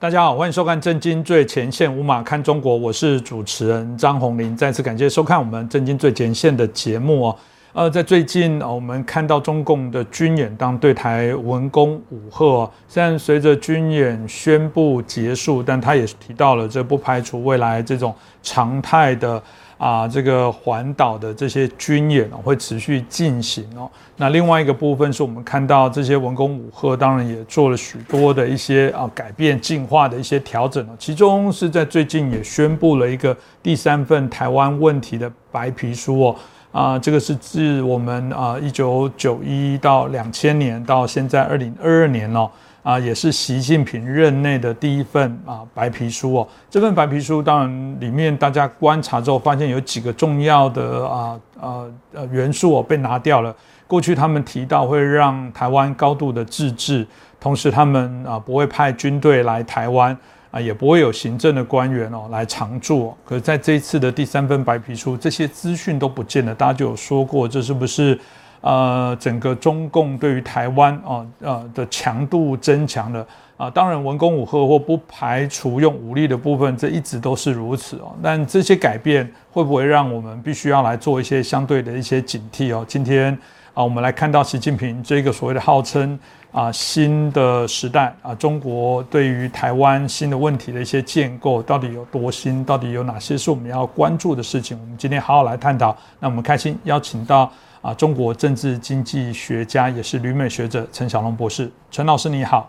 大家好，欢迎收看《震惊最前线》，五马看中国，我是主持人张宏林。再次感谢收看我们《震惊最前线》的节目哦。呃，在最近我们看到中共的军演当对台文攻武赫，虽然随着军演宣布结束，但他也提到了这不排除未来这种常态的。啊，这个环岛的这些军演哦，会持续进行哦。那另外一个部分是我们看到这些文攻武赫，当然也做了许多的一些啊改变、进化的一些调整哦。其中是在最近也宣布了一个第三份台湾问题的白皮书哦。啊，这个是自我们啊一九九一到两千年到现在二零二二年哦。啊，也是习近平任内的第一份啊白皮书哦。这份白皮书当然里面大家观察之后，发现有几个重要的啊呃呃元素哦被拿掉了。过去他们提到会让台湾高度的自治，同时他们啊不会派军队来台湾啊，也不会有行政的官员哦来常驻。可是在这一次的第三份白皮书，这些资讯都不见了。大家就有说过，这是不是？呃，整个中共对于台湾啊呃的强度增强了啊，当然文攻武赫或不排除用武力的部分，这一直都是如此哦。但这些改变会不会让我们必须要来做一些相对的一些警惕哦？今天啊，我们来看到习近平这个所谓的号称啊新的时代啊，中国对于台湾新的问题的一些建构到底有多新？到底有哪些是我们要关注的事情？我们今天好好来探讨。那我们开心邀请到。啊，中国政治经济学家也是旅美学者陈小龙博士，陈老师你好，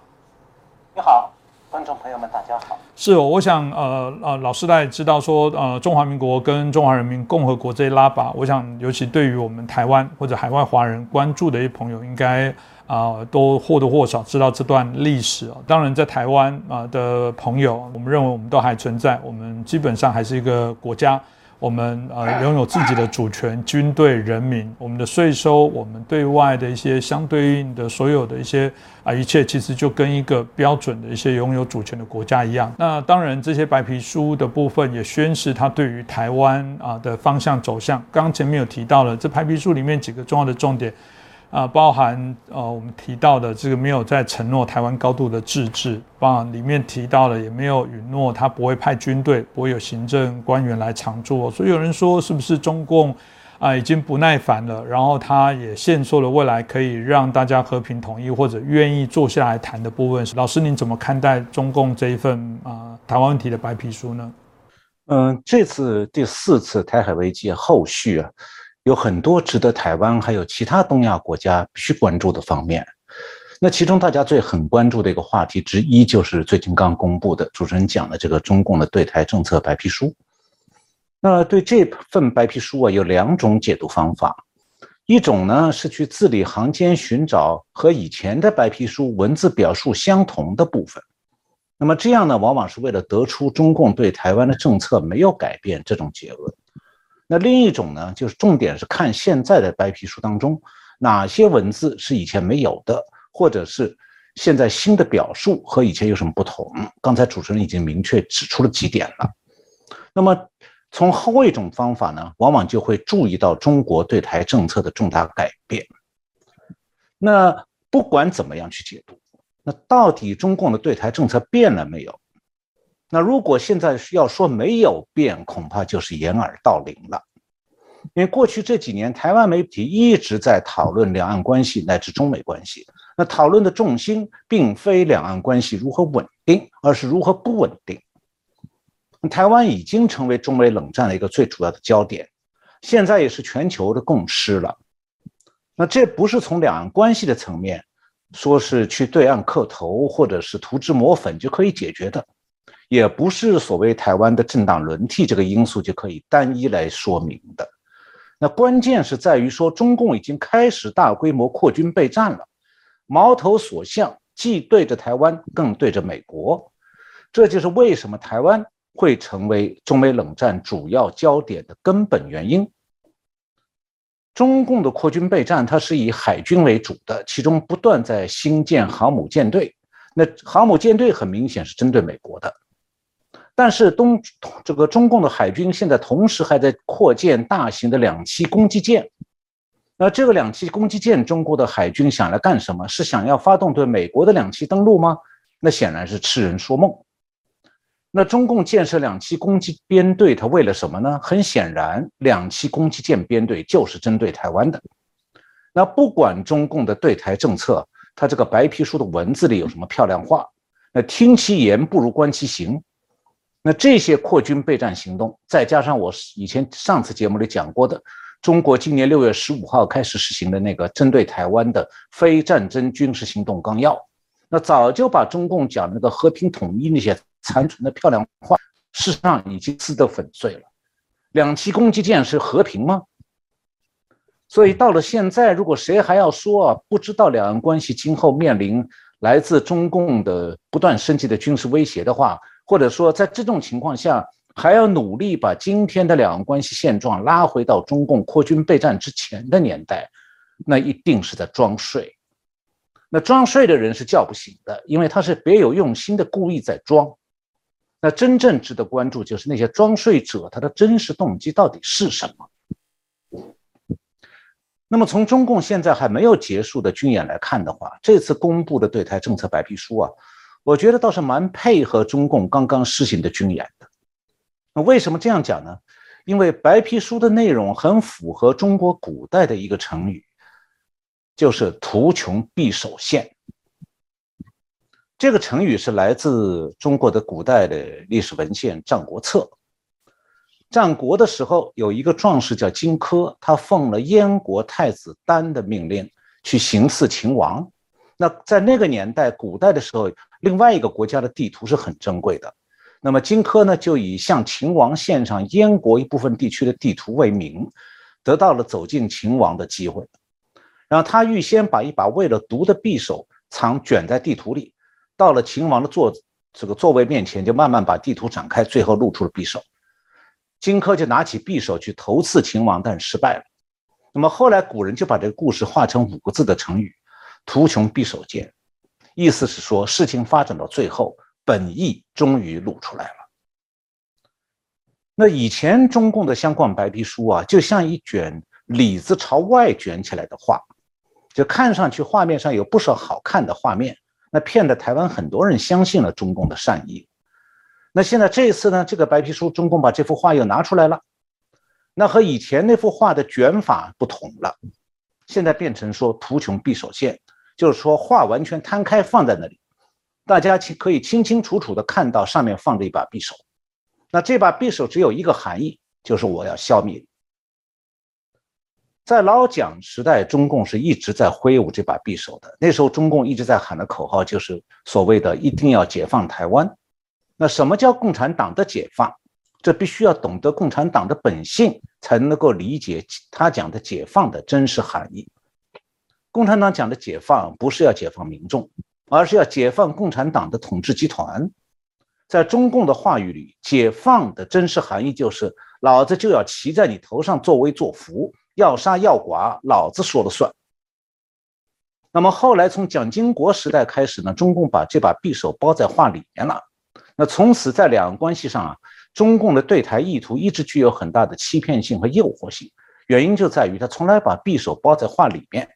你好，观众朋友们大家好。是哦，我想呃呃，老师大家知道说呃，中华民国跟中华人民共和国这一拉拔，我想尤其对于我们台湾或者海外华人关注的一些朋友，应该啊都或多或少知道这段历史啊。当然，在台湾啊的朋友，我们认为我们都还存在，我们基本上还是一个国家。我们呃拥有自己的主权、军队、人民，我们的税收，我们对外的一些相对应的所有的一些啊一切，其实就跟一个标准的一些拥有主权的国家一样。那当然，这些白皮书的部分也宣示它对于台湾啊的方向走向。刚刚前面有提到了，这白皮书里面几个重要的重点。啊，包含呃我们提到的这个没有在承诺台湾高度的自治，包含里面提到了也没有允诺他不会派军队，不会有行政官员来常驻。所以有人说是不是中共啊已经不耐烦了，然后他也限缩了未来可以让大家和平统一或者愿意坐下来谈的部分。老师您怎么看待中共这一份啊台湾问题的白皮书呢？嗯，这次第四次台海危机后续啊。有很多值得台湾还有其他东亚国家必须关注的方面。那其中大家最很关注的一个话题之一，就是最近刚公布的主持人讲的这个中共的对台政策白皮书。那对这份白皮书啊，有两种解读方法。一种呢是去字里行间寻找和以前的白皮书文字表述相同的部分。那么这样呢，往往是为了得出中共对台湾的政策没有改变这种结论。那另一种呢，就是重点是看现在的白皮书当中哪些文字是以前没有的，或者是现在新的表述和以前有什么不同。刚才主持人已经明确指出了几点了。那么从后一种方法呢，往往就会注意到中国对台政策的重大改变。那不管怎么样去解读，那到底中共的对台政策变了没有？那如果现在要说没有变，恐怕就是掩耳盗铃了。因为过去这几年，台湾媒体一直在讨论两岸关系乃至中美关系，那讨论的重心并非两岸关系如何稳定，而是如何不稳定。台湾已经成为中美冷战的一个最主要的焦点，现在也是全球的共识了。那这不是从两岸关系的层面，说是去对岸磕头或者是涂脂抹粉就可以解决的。也不是所谓台湾的政党轮替这个因素就可以单一来说明的。那关键是在于说，中共已经开始大规模扩军备战了，矛头所向既对着台湾，更对着美国。这就是为什么台湾会成为中美冷战主要焦点的根本原因。中共的扩军备战，它是以海军为主的，其中不断在新建航母舰队。那航母舰队很明显是针对美国的。但是东这个中共的海军现在同时还在扩建大型的两栖攻击舰，那这个两栖攻击舰，中国的海军想来干什么？是想要发动对美国的两栖登陆吗？那显然是痴人说梦。那中共建设两栖攻击编队，它为了什么呢？很显然，两栖攻击舰编队就是针对台湾的。那不管中共的对台政策，它这个白皮书的文字里有什么漂亮话，那听其言不如观其行。那这些扩军备战行动，再加上我以前上次节目里讲过的，中国今年六月十五号开始实行的那个针对台湾的非战争军事行动纲要，那早就把中共讲那个和平统一那些。残存的漂亮话，事实上已经撕得粉碎了。两栖攻击舰是和平吗？所以到了现在，如果谁还要说啊，不知道两岸关系今后面临来自中共的不断升级的军事威胁的话，或者说在这种情况下还要努力把今天的两岸关系现状拉回到中共扩军备战之前的年代，那一定是在装睡。那装睡的人是叫不醒的，因为他是别有用心的，故意在装。那真正值得关注就是那些装睡者，他的真实动机到底是什么？那么从中共现在还没有结束的军演来看的话，这次公布的对台政策白皮书啊，我觉得倒是蛮配合中共刚刚施行的军演的。那为什么这样讲呢？因为白皮书的内容很符合中国古代的一个成语，就是“图穷匕首现”。这个成语是来自中国的古代的历史文献《战国策》。战国的时候，有一个壮士叫荆轲，他奉了燕国太子丹的命令去行刺秦王。那在那个年代，古代的时候，另外一个国家的地图是很珍贵的。那么荆轲呢，就以向秦王献上燕国一部分地区的地图为名，得到了走进秦王的机会。然后他预先把一把为了毒的匕首藏卷在地图里。到了秦王的座这个座位面前，就慢慢把地图展开，最后露出了匕首。荆轲就拿起匕首去头刺秦王，但失败了。那么后来古人就把这个故事化成五个字的成语“图穷匕首见”，意思是说事情发展到最后，本意终于露出来了。那以前中共的相关白皮书啊，就像一卷里子朝外卷起来的画，就看上去画面上有不少好看的画面。那骗得台湾很多人相信了中共的善意。那现在这一次呢，这个白皮书，中共把这幅画又拿出来了。那和以前那幅画的卷法不同了，现在变成说“图穷匕首现”，就是说画完全摊开放在那里，大家清可以清清楚楚的看到上面放着一把匕首。那这把匕首只有一个含义，就是我要消灭你。在老蒋时代，中共是一直在挥舞这把匕首的。那时候，中共一直在喊的口号就是所谓的“一定要解放台湾”。那什么叫共产党的解放？这必须要懂得共产党的本性，才能够理解他讲的解放的真实含义。共产党讲的解放，不是要解放民众，而是要解放共产党的统治集团。在中共的话语里，解放的真实含义就是老子就要骑在你头上作威作福。要杀要剐，老子说了算。那么后来从蒋经国时代开始呢，中共把这把匕首包在画里面了。那从此在两岸关系上啊，中共的对台意图一直具有很大的欺骗性和诱惑性。原因就在于他从来把匕首包在画里面。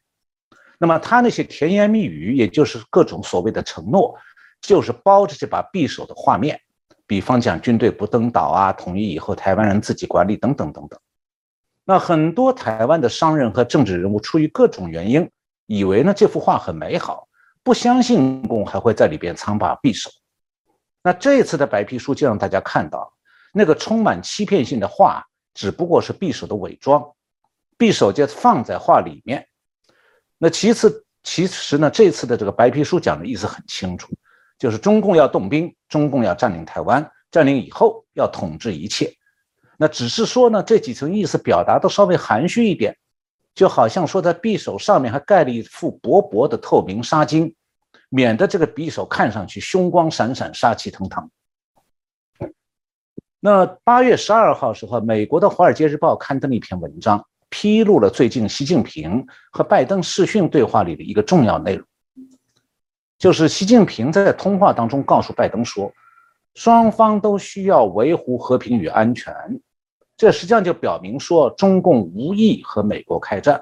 那么他那些甜言蜜语，也就是各种所谓的承诺，就是包着这把匕首的画面。比方讲军队不登岛啊，统一以后台湾人自己管理等等等等。那很多台湾的商人和政治人物出于各种原因，以为呢这幅画很美好，不相信共还会在里边藏把匕首。那这次的白皮书就让大家看到，那个充满欺骗性的画只不过是匕首的伪装，匕首就放在画里面。那其次，其实呢这次的这个白皮书讲的意思很清楚，就是中共要动兵，中共要占领台湾，占领以后要统治一切。那只是说呢，这几层意思表达都稍微含蓄一点，就好像说在匕首上面还盖了一副薄薄的透明纱巾，免得这个匕首看上去凶光闪闪、杀气腾腾。那八月十二号时候，美国的《华尔街日报》刊登了一篇文章，披露了最近习近平和拜登视讯对话里的一个重要内容，就是习近平在通话当中告诉拜登说。双方都需要维护和平与安全，这实际上就表明说中共无意和美国开战。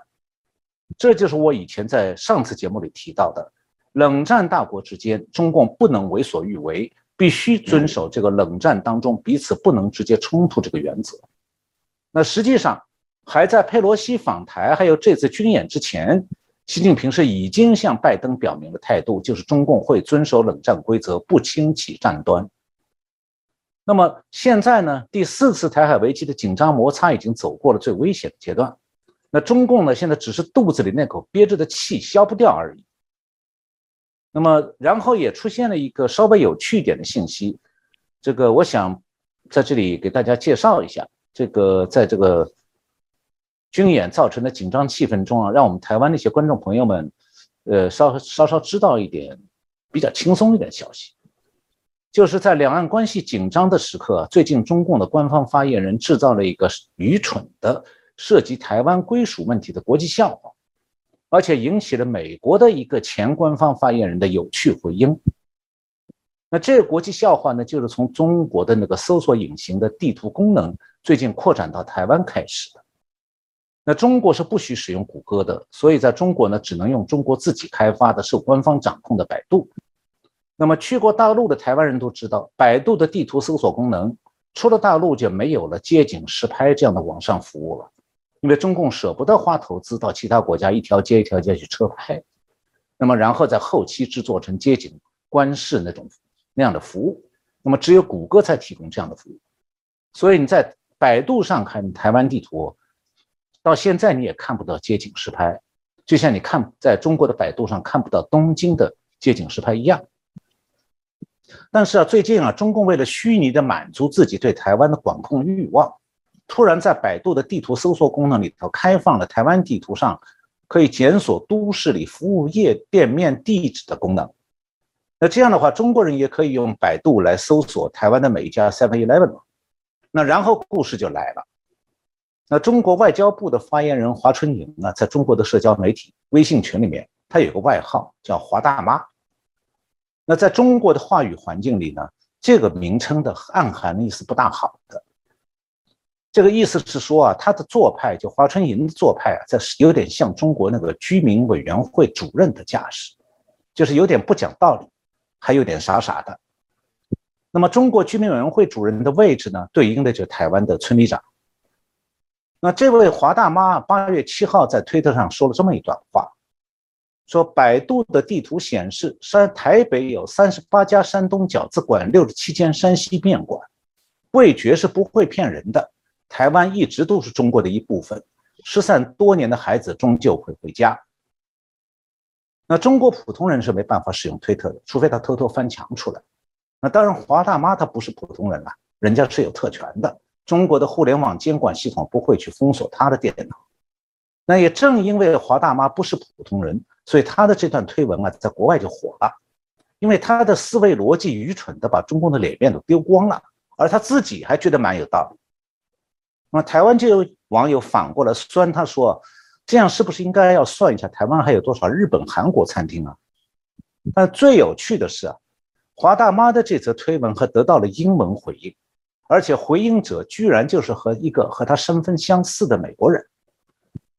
这就是我以前在上次节目里提到的，冷战大国之间，中共不能为所欲为，必须遵守这个冷战当中彼此不能直接冲突这个原则。那实际上还在佩洛西访台还有这次军演之前，习近平是已经向拜登表明了态度，就是中共会遵守冷战规则，不轻启战端。那么现在呢？第四次台海危机的紧张摩擦已经走过了最危险的阶段。那中共呢？现在只是肚子里那口憋着的气消不掉而已。那么，然后也出现了一个稍微有趣一点的信息，这个我想在这里给大家介绍一下。这个在这个军演造成的紧张气氛中啊，让我们台湾那些观众朋友们，呃，稍稍稍知道一点比较轻松一点消息。就是在两岸关系紧张的时刻，最近中共的官方发言人制造了一个愚蠢的涉及台湾归属问题的国际笑话，而且引起了美国的一个前官方发言人的有趣回应。那这个国际笑话呢，就是从中国的那个搜索引擎的地图功能最近扩展到台湾开始的。那中国是不许使用谷歌的，所以在中国呢，只能用中国自己开发的、受官方掌控的百度。那么去过大陆的台湾人都知道，百度的地图搜索功能出了大陆就没有了街景实拍这样的网上服务了，因为中共舍不得花投资到其他国家一条街一条街去车拍，那么然后在后期制作成街景观视那种那样的服务，那么只有谷歌才提供这样的服务，所以你在百度上看台湾地图，到现在你也看不到街景实拍，就像你看在中国的百度上看不到东京的街景实拍一样。但是啊，最近啊，中共为了虚拟的满足自己对台湾的管控欲望，突然在百度的地图搜索功能里头开放了台湾地图上可以检索都市里服务业店面地址的功能。那这样的话，中国人也可以用百度来搜索台湾的每一家 Seven Eleven 了那然后故事就来了。那中国外交部的发言人华春莹呢，在中国的社交媒体微信群里面，她有个外号叫“华大妈”。那在中国的话语环境里呢，这个名称的暗含的意思不大好的。这个意思是说啊，他的做派就华春莹的做派啊，这是有点像中国那个居民委员会主任的架势，就是有点不讲道理，还有点傻傻的。那么中国居民委员会主任的位置呢，对应的就是台湾的村里长。那这位华大妈八月七号在推特上说了这么一段话。说百度的地图显示，山台北有三十八家山东饺子馆，六十七间山西面馆。味觉是不会骗人的。台湾一直都是中国的一部分。失散多年的孩子终究会回家。那中国普通人是没办法使用推特的，除非他偷偷翻墙出来。那当然，华大妈她不是普通人了，人家是有特权的。中国的互联网监管系统不会去封锁他的电脑。那也正因为华大妈不是普通人。所以他的这段推文啊，在国外就火了，因为他的思维逻辑愚蠢的把中共的脸面都丢光了，而他自己还觉得蛮有道理。那么台湾就有网友反过来酸他说：“这样是不是应该要算一下台湾还有多少日本、韩国餐厅啊？”但最有趣的是啊，华大妈的这则推文还得到了英文回应，而且回应者居然就是和一个和他身份相似的美国人，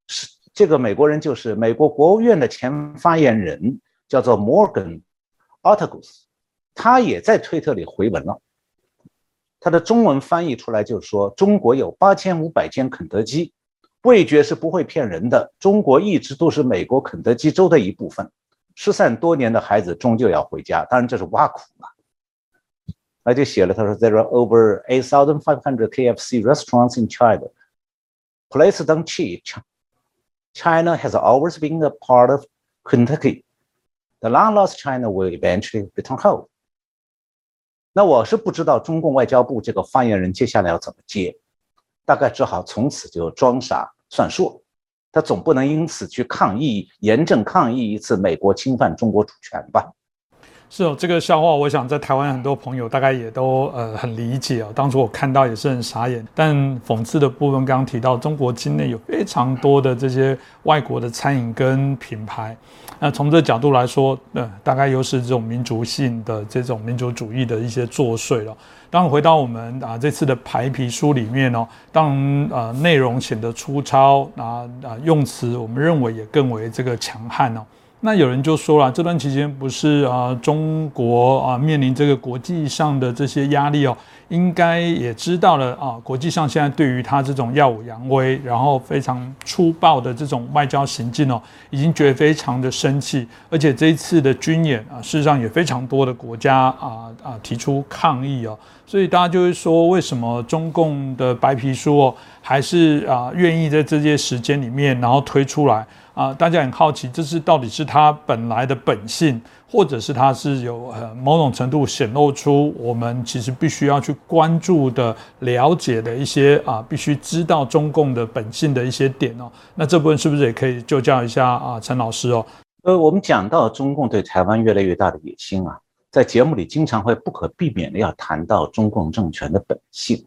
是。这个美国人就是美国国务院的前发言人，叫做 Morgan Ortagus，他也在推特里回文了。他的中文翻译出来就是说：中国有八千五百间肯德基，味觉是不会骗人的。中国一直都是美国肯德基州的一部分。失散多年的孩子终究要回家，当然这是挖苦嘛。他就写了，他说：There are over eight thousand five hundred KFC restaurants in China. Please don't cheat. China has always been a part of Kentucky. The long lost China will eventually return home. 那我是不知道中共外交部这个发言人接下来要怎么接，大概只好从此就装傻算数。他总不能因此去抗议，严正抗议一次美国侵犯中国主权吧？ 是哦，这个笑话，我想在台湾很多朋友大概也都呃很理解哦。当初我看到也是很傻眼。但讽刺的部分，刚刚提到中国境内有非常多的这些外国的餐饮跟品牌，那从这角度来说，呃，大概又是这种民族性的这种民族主义的一些作祟了。当回到我们啊这次的排皮书里面哦，当呃内容显得粗糙啊啊用词，我们认为也更为这个强悍哦。那有人就说了，这段期间不是啊，中国啊面临这个国际上的这些压力哦，应该也知道了啊，国际上现在对于他这种耀武扬威，然后非常粗暴的这种外交行径哦，已经觉得非常的生气，而且这一次的军演啊，事实上也非常多的国家啊啊提出抗议哦，所以大家就会说，为什么中共的白皮书哦，还是啊愿意在这些时间里面，然后推出来？啊，大家很好奇，这是到底是他本来的本性，或者是他是有呃某种程度显露出我们其实必须要去关注的、了解的一些啊，必须知道中共的本性的一些点哦。那这部分是不是也可以就教一下啊，陈老师哦？呃，我们讲到中共对台湾越来越大的野心啊，在节目里经常会不可避免的要谈到中共政权的本性，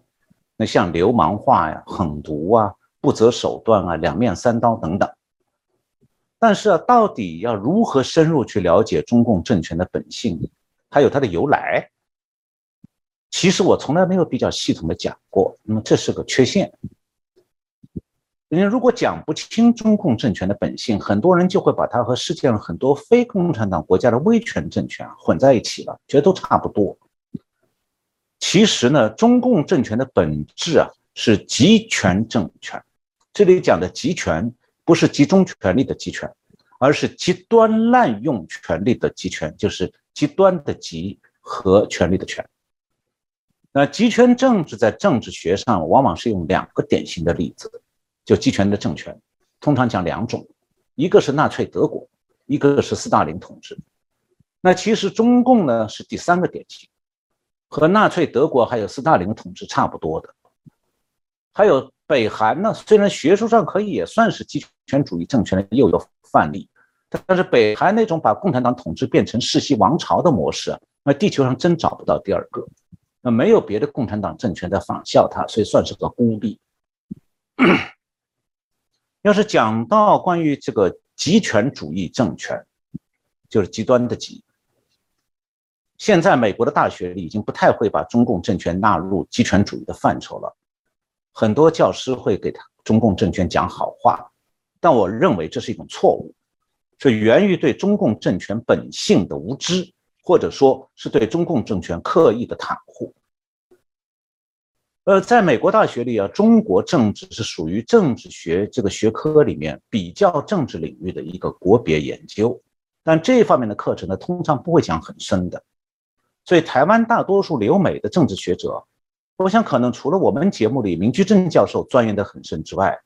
那像流氓化呀、狠毒啊、不择手段啊、两面三刀等等。但是啊，到底要如何深入去了解中共政权的本性，还有它的由来？其实我从来没有比较系统的讲过，那么这是个缺陷。因为如果讲不清中共政权的本性，很多人就会把它和世界上很多非共产党国家的威权政权混在一起了，觉得都差不多。其实呢，中共政权的本质啊是集权政权，这里讲的集权。不是集中权力的集权，而是极端滥用权力的集权，就是极端的集和权力的权。那集权政治在政治学上往往是用两个典型的例子，就集权的政权，通常讲两种，一个是纳粹德国，一个是斯大林统治。那其实中共呢是第三个典型，和纳粹德国还有斯大林统治差不多的，还有。北韩呢，虽然学术上可以也算是集权主义政权的又一个范例，但是北韩那种把共产党统治变成世袭王朝的模式，那地球上真找不到第二个，那没有别的共产党政权在仿效它，所以算是个孤立。要是讲到关于这个集权主义政权，就是极端的极，现在美国的大学已经不太会把中共政权纳入集权主义的范畴了。很多教师会给他中共政权讲好话，但我认为这是一种错误，是源于对中共政权本性的无知，或者说是对中共政权刻意的袒护。呃，在美国大学里啊，中国政治是属于政治学这个学科里面比较政治领域的一个国别研究，但这方面的课程呢，通常不会讲很深的，所以台湾大多数留美的政治学者。我想，可能除了我们节目里明居正教授钻研的很深之外，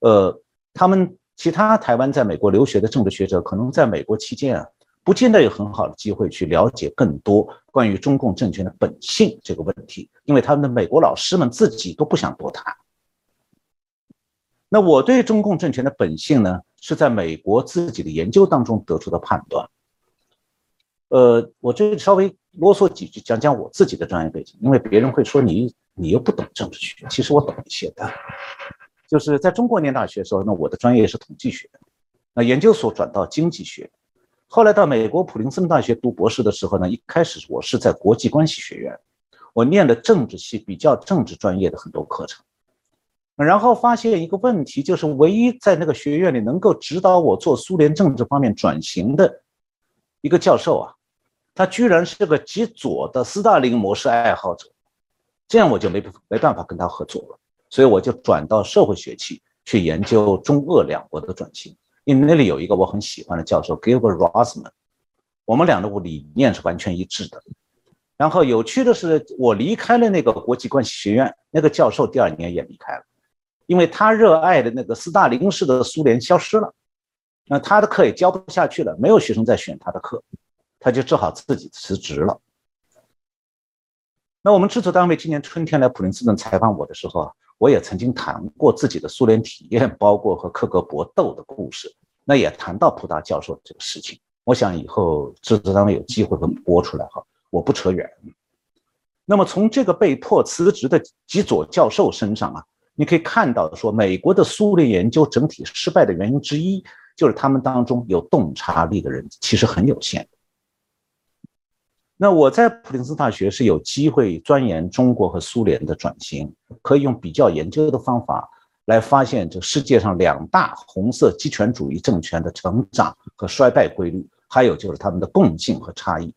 呃，他们其他台湾在美国留学的政治学者，可能在美国期间啊，不见得有很好的机会去了解更多关于中共政权的本性这个问题，因为他们的美国老师们自己都不想多谈。那我对中共政权的本性呢，是在美国自己的研究当中得出的判断。呃，我这稍微。啰嗦几句，讲讲我自己的专业背景，因为别人会说你你又不懂政治学，其实我懂一些的。就是在中国念大学的时候，那我的专业是统计学，那研究所转到经济学，后来到美国普林斯顿大学读博士的时候呢，一开始我是在国际关系学院，我念的政治系比较政治专业的很多课程，然后发现一个问题，就是唯一在那个学院里能够指导我做苏联政治方面转型的一个教授啊。他居然是个极左的斯大林模式爱好者，这样我就没没办法跟他合作了，所以我就转到社会学系去研究中俄两国的转型，因为那里有一个我很喜欢的教授 Gilbert Rosman，我们俩的理念是完全一致的。然后有趣的是，我离开了那个国际关系学院，那个教授第二年也离开了，因为他热爱的那个斯大林式的苏联消失了，那他的课也教不下去了，没有学生在选他的课。他就只好自己辞职了。那我们制作单位今年春天来普林斯顿采访我的时候啊，我也曾经谈过自己的苏联体验，包括和克格勃斗的故事。那也谈到普达教授这个事情。我想以后制作单位有机会会播出来哈。我不扯远。那么从这个被迫辞职的极左教授身上啊，你可以看到说，美国的苏联研究整体失败的原因之一，就是他们当中有洞察力的人其实很有限。那我在普林斯大学是有机会钻研中国和苏联的转型，可以用比较研究的方法来发现这世界上两大红色极权主义政权的成长和衰败规律，还有就是他们的共性和差异。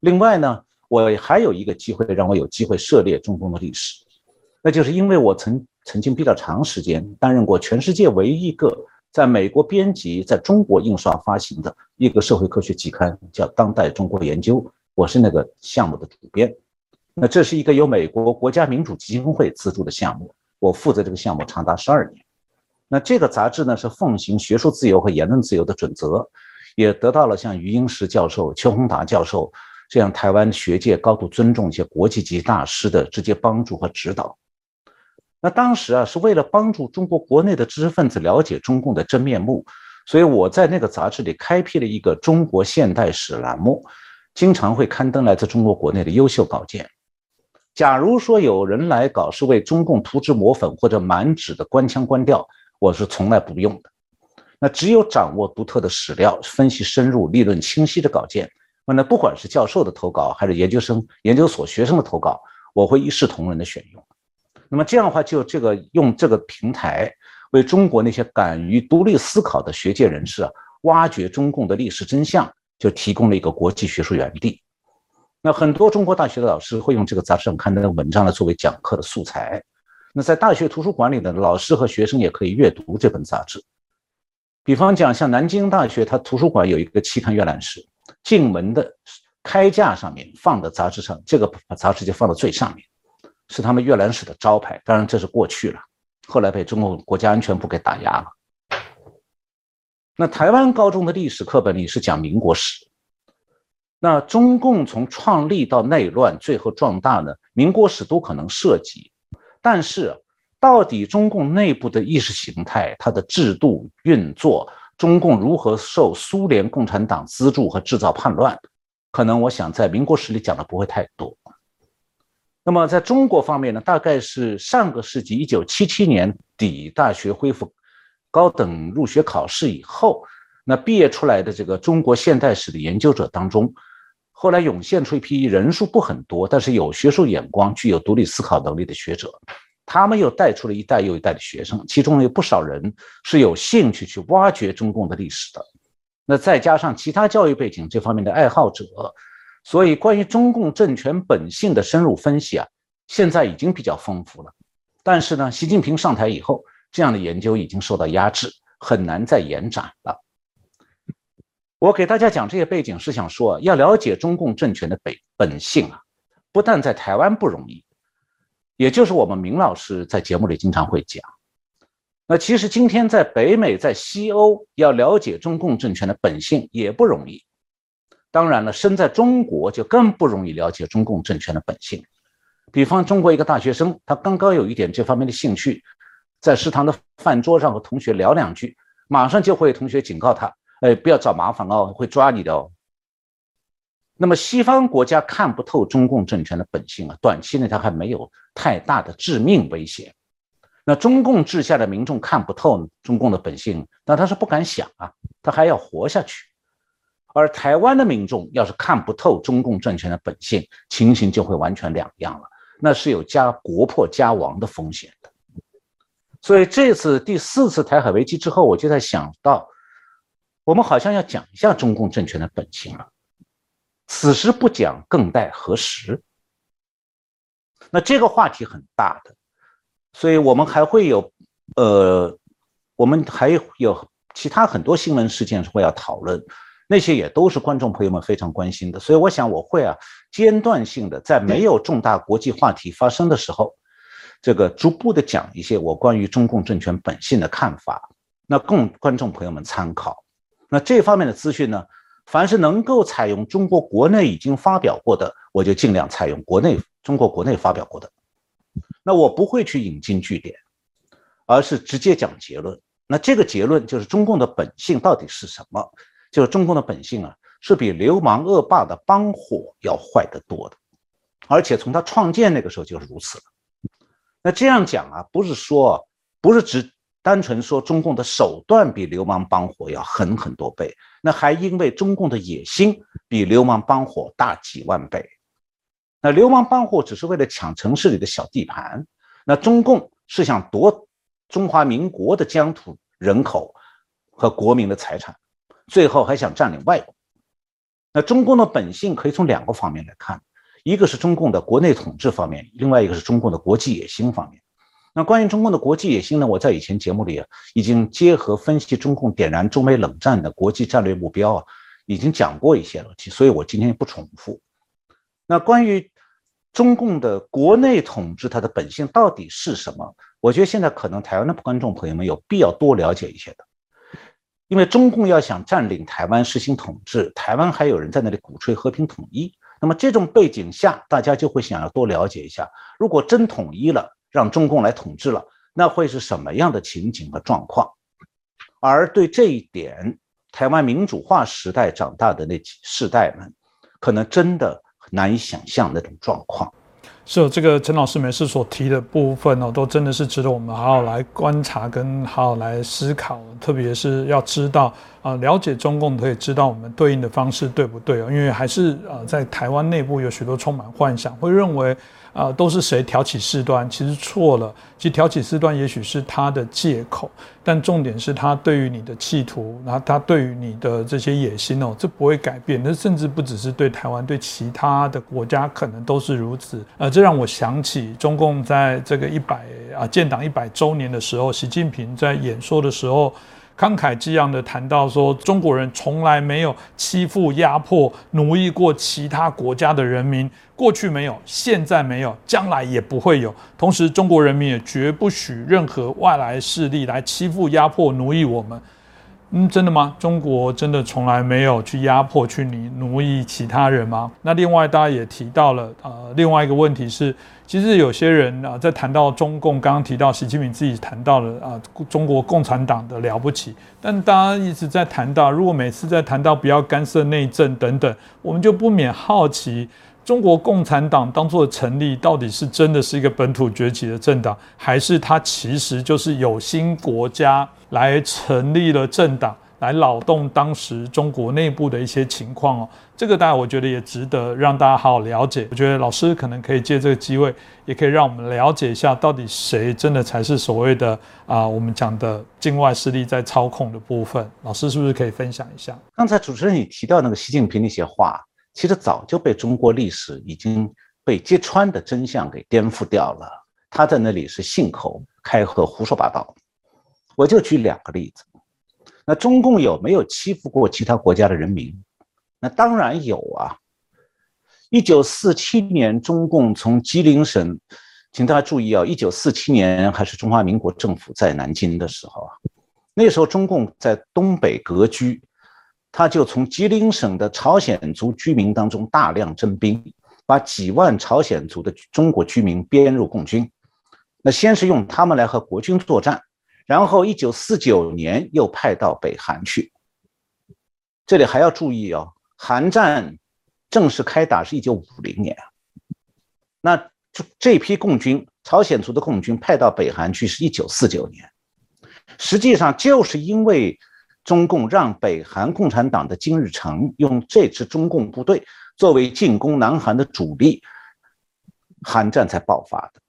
另外呢，我还有一个机会让我有机会涉猎中共的历史，那就是因为我曾曾经比较长时间担任过全世界唯一一个在美国编辑、在中国印刷发行的一个社会科学期刊，叫《当代中国研究》，我是那个项目的主编。那这是一个由美国国家民主基金会资助的项目，我负责这个项目长达十二年。那这个杂志呢是奉行学术自由和言论自由的准则，也得到了像余英时教授、邱宏达教授这样台湾学界高度尊重一些国际级大师的直接帮助和指导。那当时啊是为了帮助中国国内的知识分子了解中共的真面目，所以我在那个杂志里开辟了一个中国现代史栏目，经常会刊登来自中国国内的优秀稿件。假如说有人来稿是为中共涂脂抹粉或者满纸的官腔官调，我是从来不用的。那只有掌握独特的史料、分析深入、立论清晰的稿件，那不管是教授的投稿还是研究生、研究所学生的投稿，我会一视同仁的选用。那么这样的话，就这个用这个平台为中国那些敢于独立思考的学界人士啊，挖掘中共的历史真相，就提供了一个国际学术园地。那很多中国大学的老师会用这个杂志上刊登的文章来作为讲课的素材。那在大学图书馆里的老师和学生也可以阅读这本杂志。比方讲，像南京大学，它图书馆有一个期刊阅览室，进门的开架上面放的杂志上，这个杂志就放到最上面，是他们阅览室的招牌。当然这是过去了，后来被中国国家安全部给打压了。那台湾高中的历史课本里是讲民国史。那中共从创立到内乱，最后壮大呢？民国史都可能涉及，但是到底中共内部的意识形态、它的制度运作，中共如何受苏联共产党资助和制造叛乱，可能我想在民国史里讲的不会太多。那么在中国方面呢？大概是上个世纪一九七七年底大学恢复高等入学考试以后，那毕业出来的这个中国现代史的研究者当中。后来涌现出一批人数不很多，但是有学术眼光、具有独立思考能力的学者，他们又带出了一代又一代的学生，其中有不少人是有兴趣去挖掘中共的历史的。那再加上其他教育背景这方面的爱好者，所以关于中共政权本性的深入分析啊，现在已经比较丰富了。但是呢，习近平上台以后，这样的研究已经受到压制，很难再延展了。我给大家讲这些背景是想说，要了解中共政权的本本性啊，不但在台湾不容易，也就是我们明老师在节目里经常会讲。那其实今天在北美、在西欧，要了解中共政权的本性也不容易。当然了，身在中国就更不容易了解中共政权的本性。比方，中国一个大学生，他刚刚有一点这方面的兴趣，在食堂的饭桌上和同学聊两句，马上就会同学警告他。哎，不要找麻烦哦，会抓你的哦。那么西方国家看不透中共政权的本性啊，短期内它还没有太大的致命威胁。那中共治下的民众看不透中共的本性，那他是不敢想啊，他还要活下去。而台湾的民众要是看不透中共政权的本性，情形就会完全两样了，那是有家国破家亡的风险的。所以这次第四次台海危机之后，我就在想到。我们好像要讲一下中共政权的本性了，此时不讲更待何时？那这个话题很大的，所以我们还会有，呃，我们还有其他很多新闻事件是会要讨论，那些也都是观众朋友们非常关心的。所以我想我会啊，间断性的在没有重大国际话题发生的时候，这个逐步的讲一些我关于中共政权本性的看法，那供观众朋友们参考。那这方面的资讯呢？凡是能够采用中国国内已经发表过的，我就尽量采用国内中国国内发表过的。那我不会去引经据典，而是直接讲结论。那这个结论就是中共的本性到底是什么？就是中共的本性啊，是比流氓恶霸的帮伙要坏得多的，而且从他创建那个时候就是如此了。那这样讲啊，不是说，不是指。单纯说中共的手段比流氓帮伙要狠很多倍，那还因为中共的野心比流氓帮伙大几万倍。那流氓帮伙只是为了抢城市里的小地盘，那中共是想夺中华民国的疆土、人口和国民的财产，最后还想占领外国。那中共的本性可以从两个方面来看，一个是中共的国内统治方面，另外一个是中共的国际野心方面。那关于中共的国际野心呢？我在以前节目里啊，已经结合分析中共点燃中美冷战的国际战略目标啊，已经讲过一些了，所以我今天不重复。那关于中共的国内统治，它的本性到底是什么？我觉得现在可能台湾的观众朋友们有必要多了解一些的。因为中共要想占领台湾实行统治，台湾还有人在那里鼓吹和平统一。那么这种背景下，大家就会想要多了解一下：如果真统一了，让中共来统治了，那会是什么样的情景和状况？而对这一点，台湾民主化时代长大的那几世代们，可能真的难以想象那种状况。是这个陈老师每次所提的部分哦，都真的是值得我们好好来观察跟好好来思考，特别是要知道啊，了解中共可以知道我们对应的方式对不对哦，因为还是啊，在台湾内部有许多充满幻想，会认为。啊，都是谁挑起事端？其实错了。其实挑起事端也许是他的借口，但重点是他对于你的企图，然后他对于你的这些野心哦，这不会改变。那甚至不只是对台湾，对其他的国家可能都是如此。呃，这让我想起中共在这个一百啊建党一百周年的时候，习近平在演说的时候。慷慨激昂地谈到说，中国人从来没有欺负、压迫、奴役过其他国家的人民，过去没有，现在没有，将来也不会有。同时，中国人民也绝不许任何外来势力来欺负、压迫、奴役我们。嗯，真的吗？中国真的从来没有去压迫、去奴奴役其他人吗？那另外，大家也提到了，呃，另外一个问题是。其实有些人啊，在谈到中共，刚刚提到习近平自己谈到了啊，中国共产党的了不起。但大家一直在谈到，如果每次在谈到不要干涉内政等等，我们就不免好奇，中国共产党当做成立，到底是真的是一个本土崛起的政党，还是它其实就是有心国家来成立了政党？来扰动当时中国内部的一些情况哦，这个大家我觉得也值得让大家好好了解。我觉得老师可能可以借这个机会，也可以让我们了解一下，到底谁真的才是所谓的啊，我们讲的境外势力在操控的部分。老师是不是可以分享一下？刚才主持人你提到那个习近平那些话，其实早就被中国历史已经被揭穿的真相给颠覆掉了。他在那里是信口开河、胡说八道。我就举两个例子。那中共有没有欺负过其他国家的人民？那当然有啊！一九四七年，中共从吉林省，请大家注意啊，一九四七年还是中华民国政府在南京的时候啊，那时候中共在东北割据，他就从吉林省的朝鲜族居民当中大量征兵，把几万朝鲜族的中国居民编入共军。那先是用他们来和国军作战。然后，一九四九年又派到北韩去。这里还要注意哦，韩战正式开打是一九五零年，那这这批共军，朝鲜族的共军派到北韩去是一九四九年。实际上，就是因为中共让北韩共产党的金日成用这支中共部队作为进攻南韩的主力，韩战才爆发的。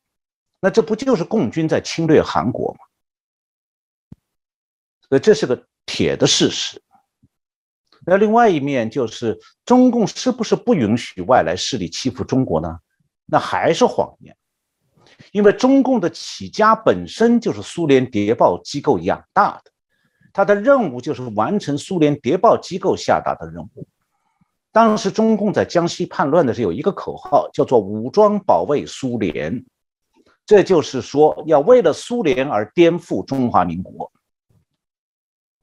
那这不就是共军在侵略韩国吗？所以这是个铁的事实。那另外一面就是，中共是不是不允许外来势力欺负中国呢？那还是谎言。因为中共的起家本身就是苏联谍报机构养大的，他的任务就是完成苏联谍报机构下达的任务。当时中共在江西叛乱的时候，有一个口号叫做“武装保卫苏联”，这就是说要为了苏联而颠覆中华民国。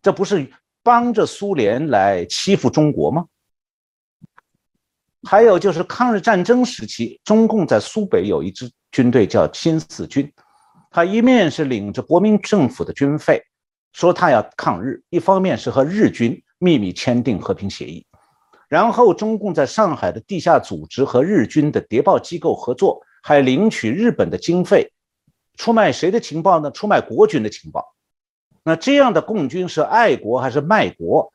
这不是帮着苏联来欺负中国吗？还有就是抗日战争时期，中共在苏北有一支军队叫新四军，他一面是领着国民政府的军费，说他要抗日；一方面是和日军秘密签订和平协议。然后中共在上海的地下组织和日军的谍报机构合作，还领取日本的经费，出卖谁的情报呢？出卖国军的情报。那这样的共军是爱国还是卖国？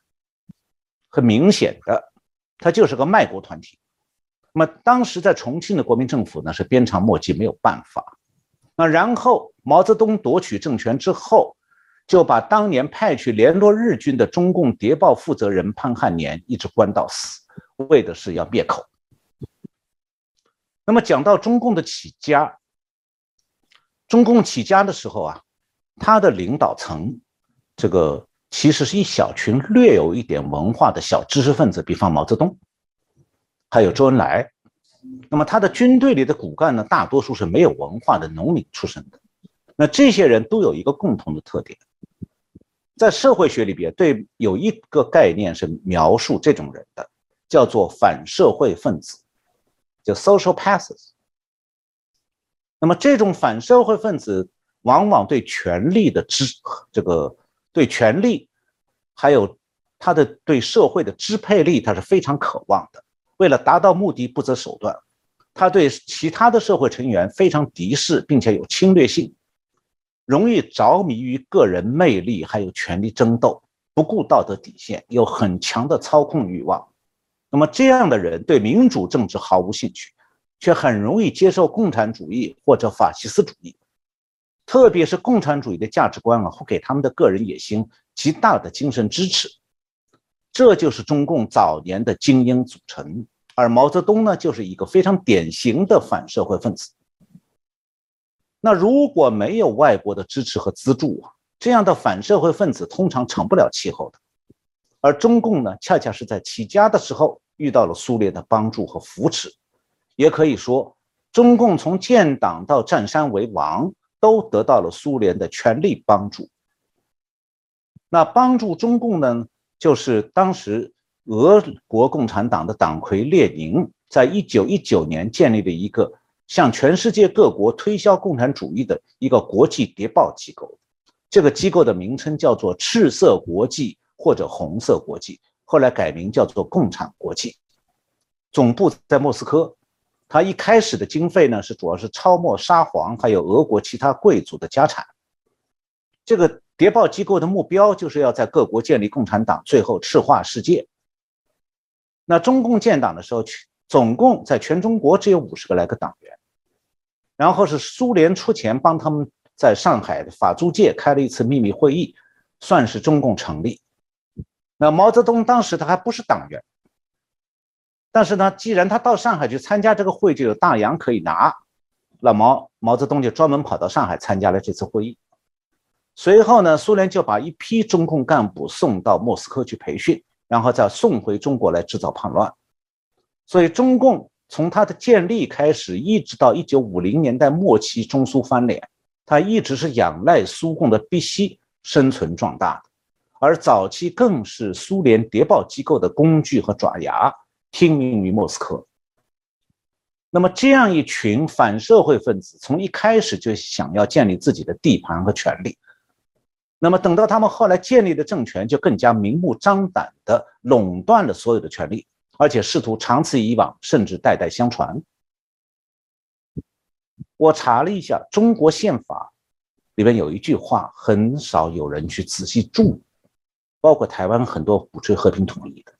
很明显的，他就是个卖国团体。那么当时在重庆的国民政府呢，是鞭长莫及，没有办法。那然后毛泽东夺取政权之后，就把当年派去联络日军的中共谍报负责人潘汉年一直关到死，为的是要灭口。那么讲到中共的起家，中共起家的时候啊，他的领导层，这个其实是一小群略有一点文化的小知识分子，比方毛泽东，还有周恩来。那么他的军队里的骨干呢，大多数是没有文化的农民出身的。那这些人都有一个共同的特点，在社会学里边，对有一个概念是描述这种人的，叫做反社会分子，叫 social paths。那么这种反社会分子往往对权力的支，这个对权力，还有他的对社会的支配力，他是非常渴望的。为了达到目的不择手段，他对其他的社会成员非常敌视，并且有侵略性，容易着迷于个人魅力，还有权力争斗，不顾道德底线，有很强的操控欲望。那么这样的人对民主政治毫无兴趣，却很容易接受共产主义或者法西斯主义，特别是共产主义的价值观啊，会给他们的个人野心极大的精神支持。这就是中共早年的精英组成。而毛泽东呢，就是一个非常典型的反社会分子。那如果没有外国的支持和资助啊，这样的反社会分子通常成不了气候的。而中共呢，恰恰是在起家的时候遇到了苏联的帮助和扶持，也可以说，中共从建党到占山为王，都得到了苏联的全力帮助。那帮助中共呢，就是当时。俄国共产党的党魁列宁在一九一九年建立的一个向全世界各国推销共产主义的一个国际谍报机构，这个机构的名称叫做赤色国际或者红色国际，后来改名叫做共产国际，总部在莫斯科。它一开始的经费呢是主要是抄没沙皇还有俄国其他贵族的家产。这个谍报机构的目标就是要在各国建立共产党，最后赤化世界。那中共建党的时候，总共在全中国只有五十个来个党员，然后是苏联出钱帮他们在上海的法租界开了一次秘密会议，算是中共成立。那毛泽东当时他还不是党员，但是呢，既然他到上海去参加这个会就有大洋可以拿，那毛毛泽东就专门跑到上海参加了这次会议。随后呢，苏联就把一批中共干部送到莫斯科去培训。然后再送回中国来制造叛乱，所以中共从它的建立开始，一直到一九五零年代末期中苏翻脸，它一直是仰赖苏共的逼息生存壮大的，而早期更是苏联谍报机构的工具和爪牙，听命于莫斯科。那么这样一群反社会分子，从一开始就想要建立自己的地盘和权力。那么等到他们后来建立的政权，就更加明目张胆地垄断了所有的权利，而且试图长此以往，甚至代代相传。我查了一下中国宪法，里面有一句话，很少有人去仔细注，包括台湾很多鼓吹和平统一的。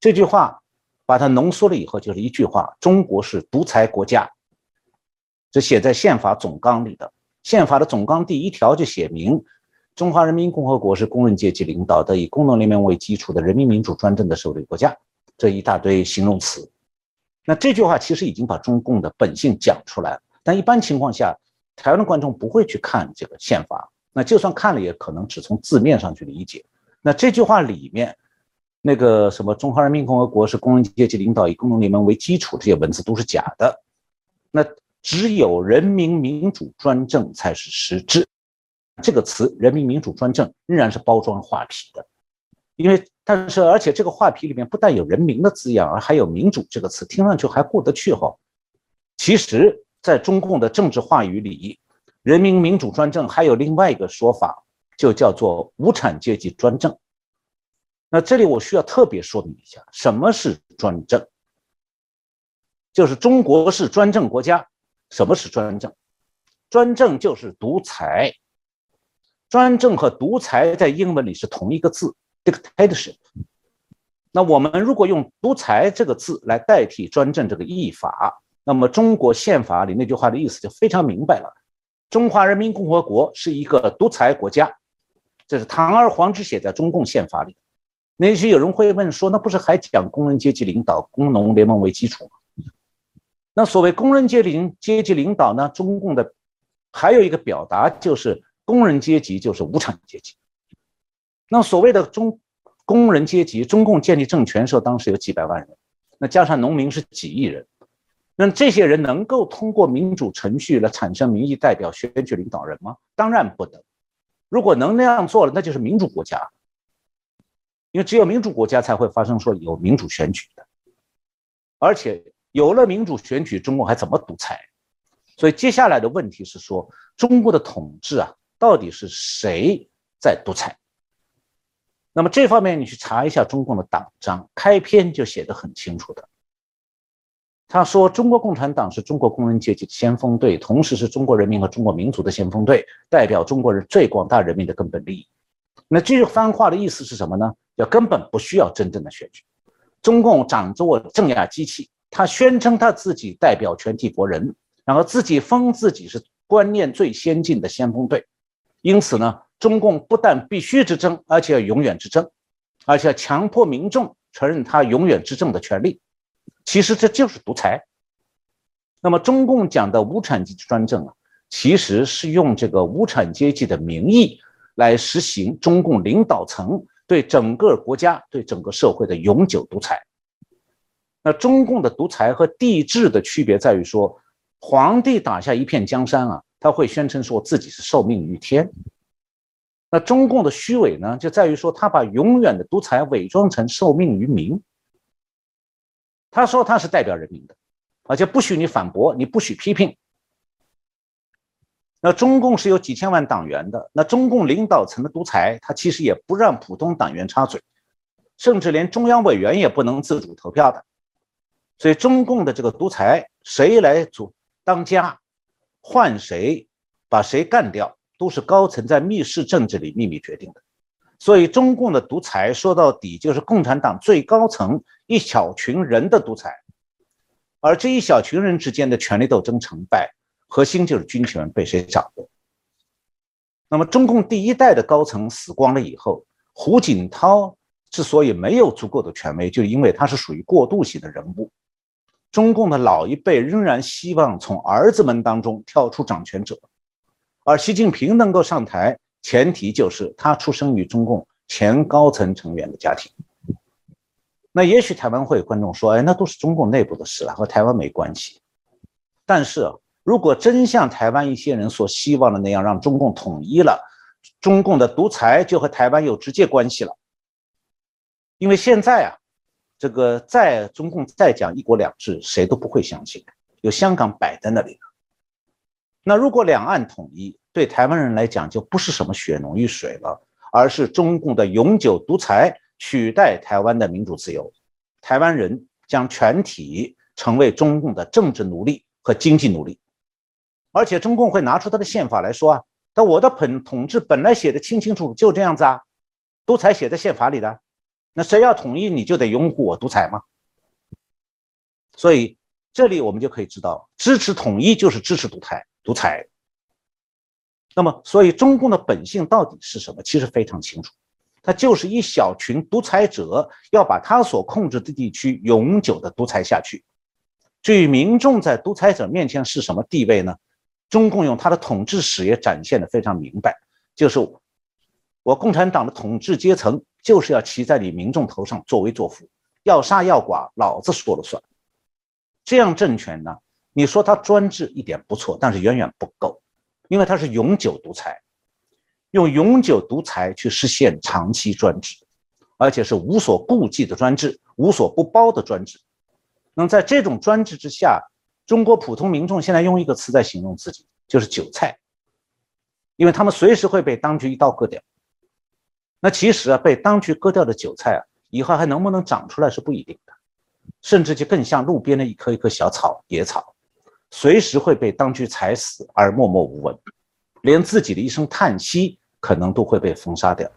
这句话把它浓缩了以后，就是一句话：中国是独裁国家。这写在宪法总纲里的，宪法的总纲第一条就写明。中华人民共和国是工人阶级领导的、以工农联盟为基础的人民民主专政的社会主义国家。这一大堆形容词，那这句话其实已经把中共的本性讲出来了。但一般情况下，台湾的观众不会去看这个宪法，那就算看了，也可能只从字面上去理解。那这句话里面，那个什么中华人民共和国是工人阶级领导、以工农联盟为基础，这些文字都是假的。那只有人民民主专政才是实质。这个词“人民民主专政”仍然是包装画皮的，因为但是而且这个画皮里面不但有“人民”的字样，而还有“民主”这个词，听上去还过得去哈。其实，在中共的政治话语里，“人民民主专政”还有另外一个说法，就叫做“无产阶级专政”。那这里我需要特别说明一下，什么是专政？就是中国是专政国家。什么是专政？专政就是独裁。专政和独裁在英文里是同一个字，dictatorship。那我们如果用独裁这个字来代替专政这个译法，那么中国宪法里那句话的意思就非常明白了：中华人民共和国是一个独裁国家，这是堂而皇之写在中共宪法里。那也许有人会问说，那不是还讲工人阶级领导、工农联盟为基础吗？那所谓工人阶领阶级领导呢？中共的还有一个表达就是工人阶级就是无产阶级。那所谓的中工人阶级，中共建立政权时候，当时有几百万人，那加上农民是几亿人，那这些人能够通过民主程序来产生民意代表、选举领导人吗？当然不能。如果能那样做了，那就是民主国家。因为只有民主国家才会发生说有民主选举的，而且有了民主选举，中国还怎么独裁？所以接下来的问题是说，中国的统治啊，到底是谁在独裁？那么这方面你去查一下中共的党章，开篇就写的很清楚的。他说，中国共产党是中国工人阶级的先锋队，同时是中国人民和中国民族的先锋队，代表中国人最广大人民的根本利益。那这番话的意思是什么呢？就根本不需要真正的选举，中共掌握镇压机器，他宣称他自己代表全体国人，然后自己封自己是观念最先进的先锋队，因此呢，中共不但必须执政，而且要永远执政，而且要强迫民众承认他永远执政的权利。其实这就是独裁。那么中共讲的无产阶级专政啊，其实是用这个无产阶级的名义来实行中共领导层。对整个国家、对整个社会的永久独裁。那中共的独裁和帝制的区别在于说，皇帝打下一片江山啊，他会宣称说自己是受命于天。那中共的虚伪呢，就在于说他把永远的独裁伪装成受命于民。他说他是代表人民的，而且不许你反驳，你不许批评。那中共是有几千万党员的，那中共领导层的独裁，他其实也不让普通党员插嘴，甚至连中央委员也不能自主投票的。所以中共的这个独裁，谁来主当家，换谁，把谁干掉，都是高层在密室政治里秘密决定的。所以中共的独裁说到底就是共产党最高层一小群人的独裁，而这一小群人之间的权力斗争成败。核心就是军权被谁掌握。那么，中共第一代的高层死光了以后，胡锦涛之所以没有足够的权威，就因为他是属于过渡型的人物。中共的老一辈仍然希望从儿子们当中跳出掌权者，而习近平能够上台，前提就是他出生于中共前高层成员的家庭。那也许台湾会有观众说：“哎，那都是中共内部的事了，和台湾没关系。”但是。如果真像台湾一些人所希望的那样，让中共统一了，中共的独裁就和台湾有直接关系了。因为现在啊，这个在中共再讲一国两制，谁都不会相信，有香港摆在那里那如果两岸统一，对台湾人来讲就不是什么血浓于水了，而是中共的永久独裁取代台湾的民主自由，台湾人将全体成为中共的政治奴隶和经济奴隶。而且中共会拿出他的宪法来说啊，那我的本统治本来写的清清楚楚，就这样子啊，独裁写在宪法里的，那谁要统一你就得拥护我独裁吗？所以这里我们就可以知道，支持统一就是支持独裁，独裁。那么，所以中共的本性到底是什么？其实非常清楚，他就是一小群独裁者要把他所控制的地区永久的独裁下去。至于民众在独裁者面前是什么地位呢？中共用他的统治史也展现的非常明白，就是我共产党的统治阶层就是要骑在你民众头上作威作福，要杀要剐，老子说了算。这样政权呢，你说他专制一点不错，但是远远不够，因为他是永久独裁，用永久独裁去实现长期专制，而且是无所顾忌的专制，无所不包的专制。那么在这种专制之下。中国普通民众现在用一个词在形容自己，就是韭菜，因为他们随时会被当局一刀割掉。那其实啊，被当局割掉的韭菜啊，以后还能不能长出来是不一定的，甚至就更像路边的一棵一棵小草、野草，随时会被当局踩死而默默无闻，连自己的一声叹息可能都会被封杀掉。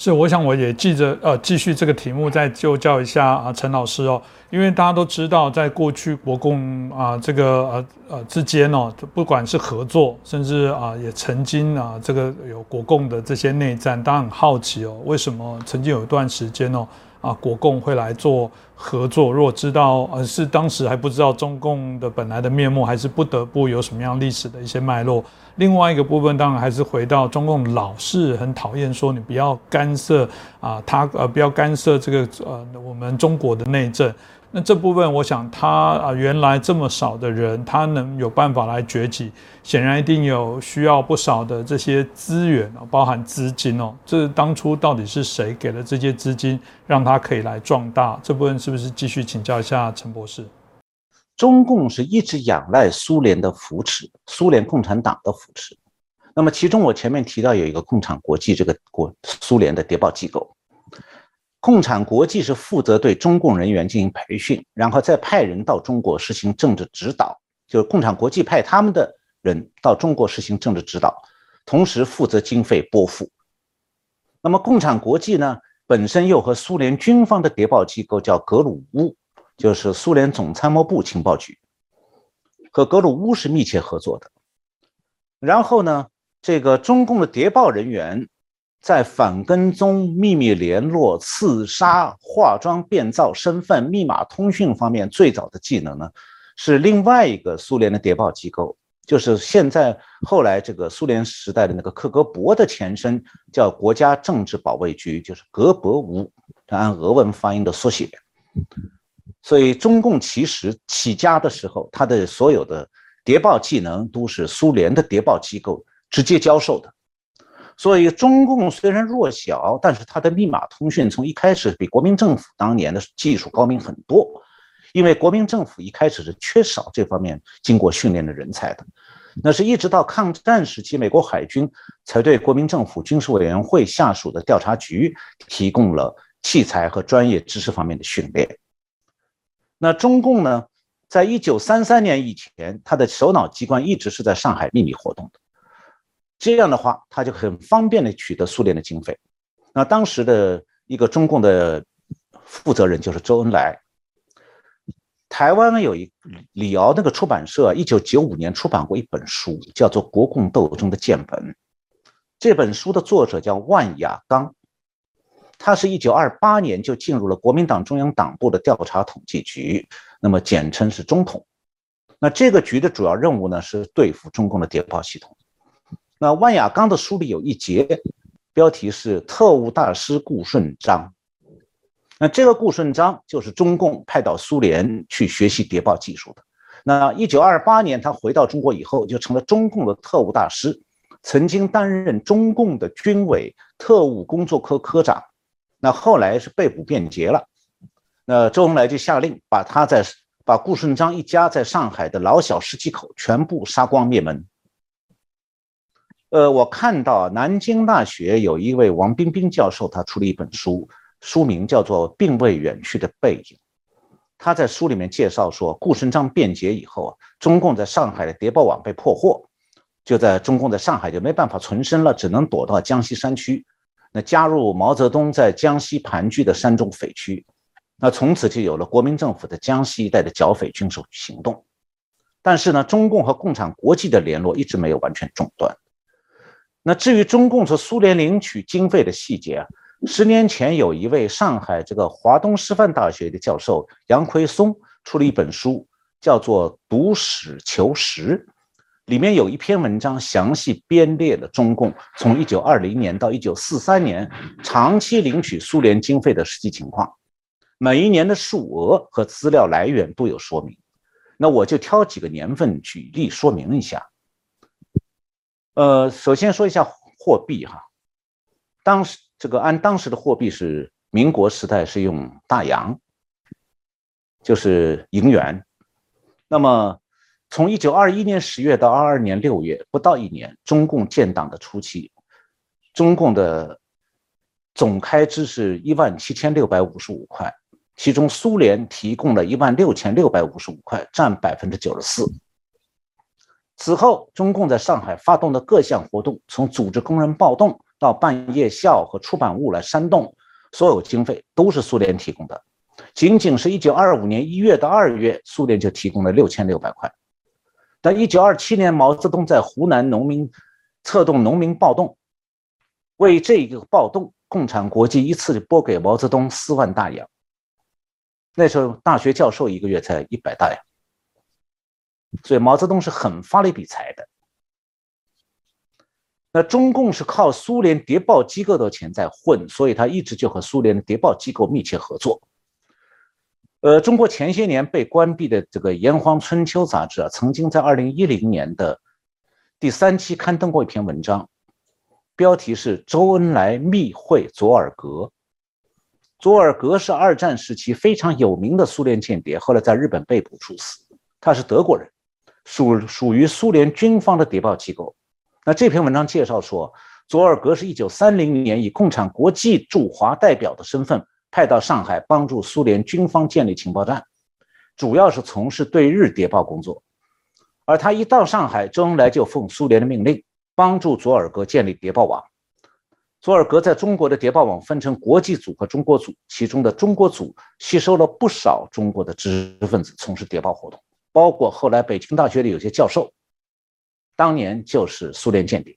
是，我想我也记着，呃，继续这个题目再就教一下啊，陈老师哦，因为大家都知道，在过去国共啊这个呃呃之间哦，不管是合作，甚至啊也曾经啊这个有国共的这些内战，大家很好奇哦，为什么曾经有一段时间哦。啊，国共会来做合作。如果知道，呃，是当时还不知道中共的本来的面目，还是不得不有什么样历史的一些脉络。另外一个部分，当然还是回到中共老是很讨厌说你不要干涉啊，他呃不要干涉这个呃我们中国的内政。那这部分，我想他啊，原来这么少的人，他能有办法来崛起，显然一定有需要不少的这些资源哦，包含资金哦。这当初到底是谁给了这些资金，让他可以来壮大？这部分是不是继续请教一下陈博士？中共是一直仰赖苏联的扶持，苏联共产党的扶持。那么其中我前面提到有一个共产国际这个国苏联的谍报机构。共产国际是负责对中共人员进行培训，然后再派人到中国实行政治指导。就是共产国际派他们的人到中国实行政治指导，同时负责经费拨付。那么共产国际呢，本身又和苏联军方的谍报机构叫格鲁乌，就是苏联总参谋部情报局，和格鲁乌是密切合作的。然后呢，这个中共的谍报人员。在反跟踪、秘密联络、刺杀、化妆变造身份、密码通讯方面，最早的技能呢，是另外一个苏联的谍报机构，就是现在后来这个苏联时代的那个克格勃的前身，叫国家政治保卫局，就是格博乌，按俄文发音的缩写。所以中共其实起家的时候，它的所有的谍报技能都是苏联的谍报机构直接教授的。所以，中共虽然弱小，但是它的密码通讯从一开始比国民政府当年的技术高明很多。因为国民政府一开始是缺少这方面经过训练的人才的，那是一直到抗战时期，美国海军才对国民政府军事委员会下属的调查局提供了器材和专业知识方面的训练。那中共呢，在一九三三年以前，它的首脑机关一直是在上海秘密活动的。这样的话，他就很方便的取得苏联的经费。那当时的一个中共的负责人就是周恩来。台湾呢有一李敖那个出版社，一九九五年出版过一本书，叫做《国共斗争的见本》。这本书的作者叫万雅刚，他是一九二八年就进入了国民党中央党部的调查统计局，那么简称是中统。那这个局的主要任务呢，是对付中共的谍报系统。那万雅刚的书里有一节，标题是“特务大师顾顺章”。那这个顾顺章就是中共派到苏联去学习谍报技术的。那一九二八年他回到中国以后，就成了中共的特务大师，曾经担任中共的军委特务工作科科长。那后来是被捕变节了。那周恩来就下令把他在把顾顺章一家在上海的老小十几口全部杀光灭门。呃，我看到南京大学有一位王冰冰教授，他出了一本书，书名叫做《并未远去的背影》。他在书里面介绍说，顾顺章变节以后啊，中共在上海的谍报网被破获，就在中共在上海就没办法存身了，只能躲到江西山区，那加入毛泽东在江西盘踞的山中匪区，那从此就有了国民政府的江西一带的剿匪军事行动。但是呢，中共和共产国际的联络一直没有完全中断。那至于中共从苏联领取经费的细节啊，十年前有一位上海这个华东师范大学的教授杨奎松出了一本书，叫做《读史求实》，里面有一篇文章详细编列了中共从一九二零年到一九四三年长期领取苏联经费的实际情况，每一年的数额和资料来源都有说明。那我就挑几个年份举例说明一下。呃，首先说一下货币哈，当时这个按当时的货币是民国时代是用大洋，就是银元。那么从一九二一年十月到二二年六月，不到一年，中共建党的初期，中共的总开支是一万七千六百五十五块，其中苏联提供了一万六千六百五十五块，占百分之九十四。此后，中共在上海发动的各项活动，从组织工人暴动到办夜校和出版物来煽动，所有经费都是苏联提供的。仅仅是一九二五年一月到二月，苏联就提供了六千六百块。但一九二七年，毛泽东在湖南农民策动农民暴动，为这个暴动，共产国际一次拨给毛泽东四万大洋。那时候大学教授一个月才一百大洋，所以毛泽东是很发了一笔财的。那中共是靠苏联谍报机构的钱在混，所以他一直就和苏联的谍报机构密切合作。呃，中国前些年被关闭的这个《炎黄春秋》杂志啊，曾经在二零一零年的第三期刊登过一篇文章，标题是“周恩来密会佐尔格”。佐尔格是二战时期非常有名的苏联间谍，后来在日本被捕处死。他是德国人，属属于苏联军方的谍报机构。那这篇文章介绍说，佐尔格是一九三零年以共产国际驻华代表的身份派到上海，帮助苏联军方建立情报站，主要是从事对日谍报工作。而他一到上海，周恩来就奉苏联的命令，帮助佐尔格建立谍报网。佐尔格在中国的谍报网分成国际组和中国组，其中的中国组吸收了不少中国的知识分子从事谍报活动，包括后来北京大学的有些教授，当年就是苏联间谍。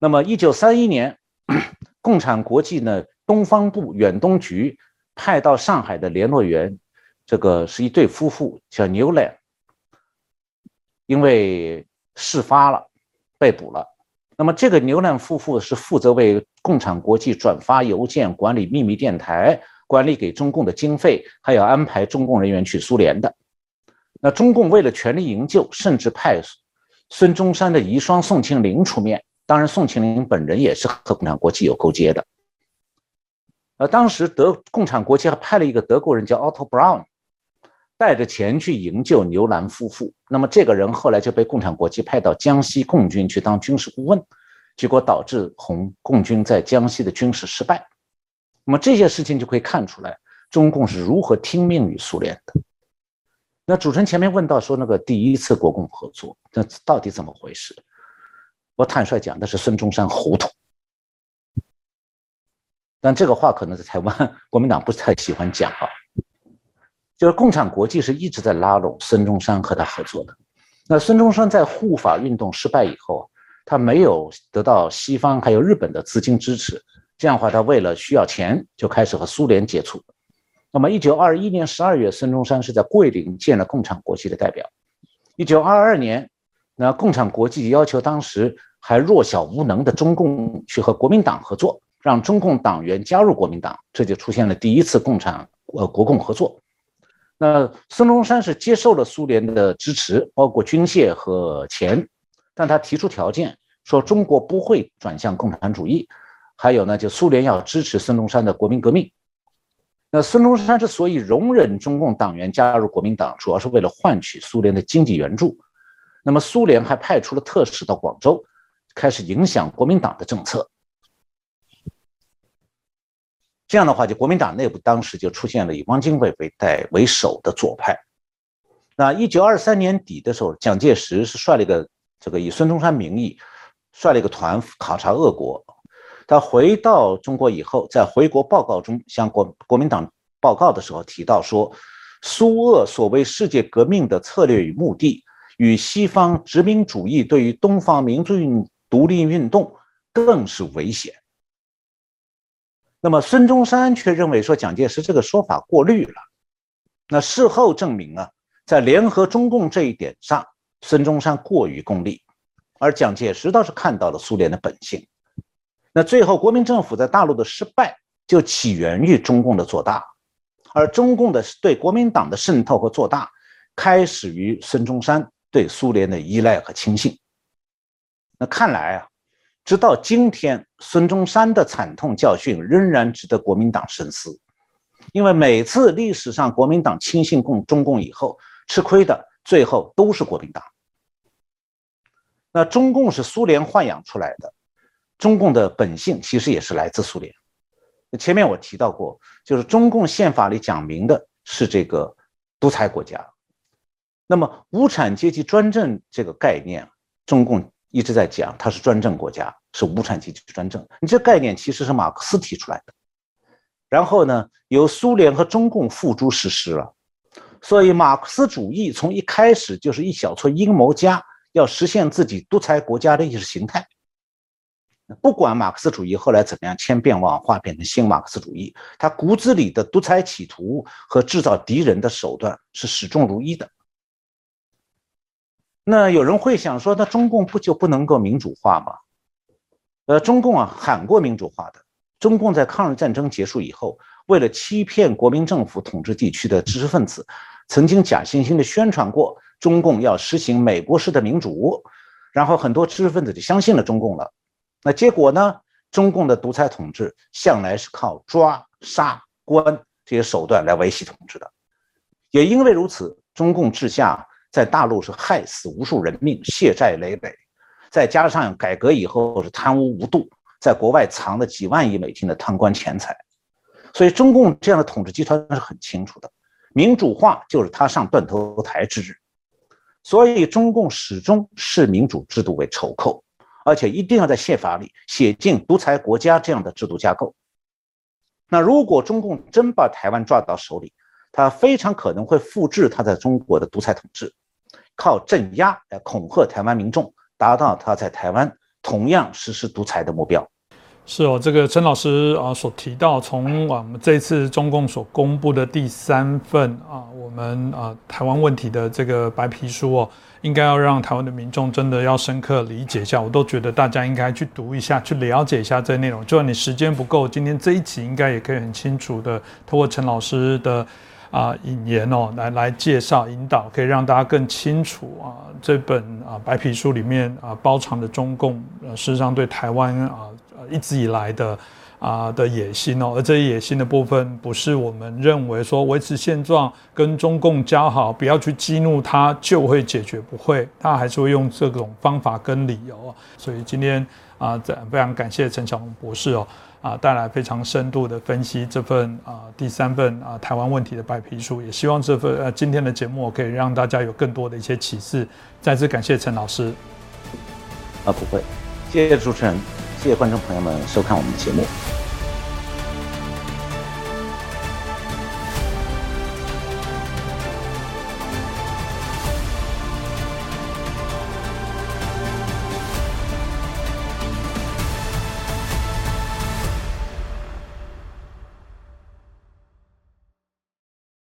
那么，一九三一年，共产国际呢东方部远东局派到上海的联络员，这个是一对夫妇，叫牛兰，因为事发了，被捕了。那么，这个牛兰夫妇是负责为共产国际转发邮件、管理秘密电台、管理给中共的经费，还要安排中共人员去苏联的。那中共为了全力营救，甚至派孙中山的遗孀宋庆龄出面。当然，宋庆龄本人也是和共产国际有勾结的。呃，当时德共产国际还派了一个德国人叫 Otto Brown。带着钱去营救牛兰夫妇，那么这个人后来就被共产国际派到江西共军去当军事顾问，结果导致红共军在江西的军事失败。那么这些事情就可以看出来，中共是如何听命于苏联的。那主持人前面问到说那个第一次国共合作，那到底怎么回事？我坦率讲，那是孙中山糊涂。但这个话可能在台湾国民党不太喜欢讲啊。就是共产国际是一直在拉拢孙中山和他合作的。那孙中山在护法运动失败以后，他没有得到西方还有日本的资金支持，这样的话，他为了需要钱，就开始和苏联接触。那么，一九二一年十二月，孙中山是在桂林见了共产国际的代表。一九二二年，那共产国际要求当时还弱小无能的中共去和国民党合作，让中共党员加入国民党，这就出现了第一次共产呃国共合作。那孙中山是接受了苏联的支持，包括军械和钱，但他提出条件，说中国不会转向共产主义，还有呢，就苏联要支持孙中山的国民革命。那孙中山之所以容忍中共党员加入国民党，主要是为了换取苏联的经济援助。那么苏联还派出了特使到广州，开始影响国民党的政策。这样的话，就国民党内部当时就出现了以汪精卫为代为首的左派。那一九二三年底的时候，蒋介石是率了一个这个以孙中山名义率了一个团考察俄国。他回到中国以后，在回国报告中向国国民党报告的时候提到说，苏俄所谓世界革命的策略与目的，与西方殖民主义对于东方民族运独立运动更是危险。那么孙中山却认为说蒋介石这个说法过虑了。那事后证明啊，在联合中共这一点上，孙中山过于功利，而蒋介石倒是看到了苏联的本性。那最后国民政府在大陆的失败，就起源于中共的做大，而中共的对国民党的渗透和做大，开始于孙中山对苏联的依赖和轻信。那看来啊。直到今天，孙中山的惨痛教训仍然值得国民党深思，因为每次历史上国民党轻信共中共以后，吃亏的最后都是国民党。那中共是苏联豢养出来的，中共的本性其实也是来自苏联。前面我提到过，就是中共宪法里讲明的是这个独裁国家，那么无产阶级专政这个概念，中共一直在讲它是专政国家，是无产阶级专政。你这概念其实是马克思提出来的，然后呢，由苏联和中共付诸实施了。所以马克思主义从一开始就是一小撮阴谋家要实现自己独裁国家的意识形态。不管马克思主义后来怎么样千变万化，变成新马克思主义，他骨子里的独裁企图和制造敌人的手段是始终如一的。那有人会想说，那中共不就不能够民主化吗？呃，中共啊喊过民主化的。中共在抗日战争结束以后，为了欺骗国民政府统治地区的知识分子，曾经假惺惺的宣传过中共要实行美国式的民主，然后很多知识分子就相信了中共了。那结果呢？中共的独裁统治向来是靠抓、杀、关这些手段来维系统治的，也因为如此，中共治下。在大陆是害死无数人命，血债累累，再加上改革以后是贪污无度，在国外藏了几万亿美金的贪官钱财，所以中共这样的统治集团是很清楚的，民主化就是他上断头台之日，所以中共始终视民主制度为仇寇，而且一定要在宪法里写进独裁国家这样的制度架构。那如果中共真把台湾抓到手里，他非常可能会复制他在中国的独裁统治，靠镇压来恐吓台湾民众，达到他在台湾同样实施独裁的目标。是哦，这个陈老师啊所提到，从我们这次中共所公布的第三份啊，我们啊台湾问题的这个白皮书哦，应该要让台湾的民众真的要深刻理解一下。我都觉得大家应该去读一下，去了解一下这内容。就算你时间不够，今天这一集应该也可以很清楚的透过陈老师的。啊，引言哦，来来介绍引导，可以让大家更清楚啊，这本啊白皮书里面啊包藏的中共呃事实上对台湾啊一直以来的啊的野心哦，而这些野心的部分不是我们认为说维持现状跟中共交好，不要去激怒他就会解决，不会，他还是会用这种方法跟理由，所以今天啊，非常感谢陈小龙博士哦。啊，带来非常深度的分析这份啊第三份啊台湾问题的白皮书，也希望这份呃今天的节目可以让大家有更多的一些启示。再次感谢陈老师。啊，不会，谢谢主持人，谢谢观众朋友们收看我们的节目。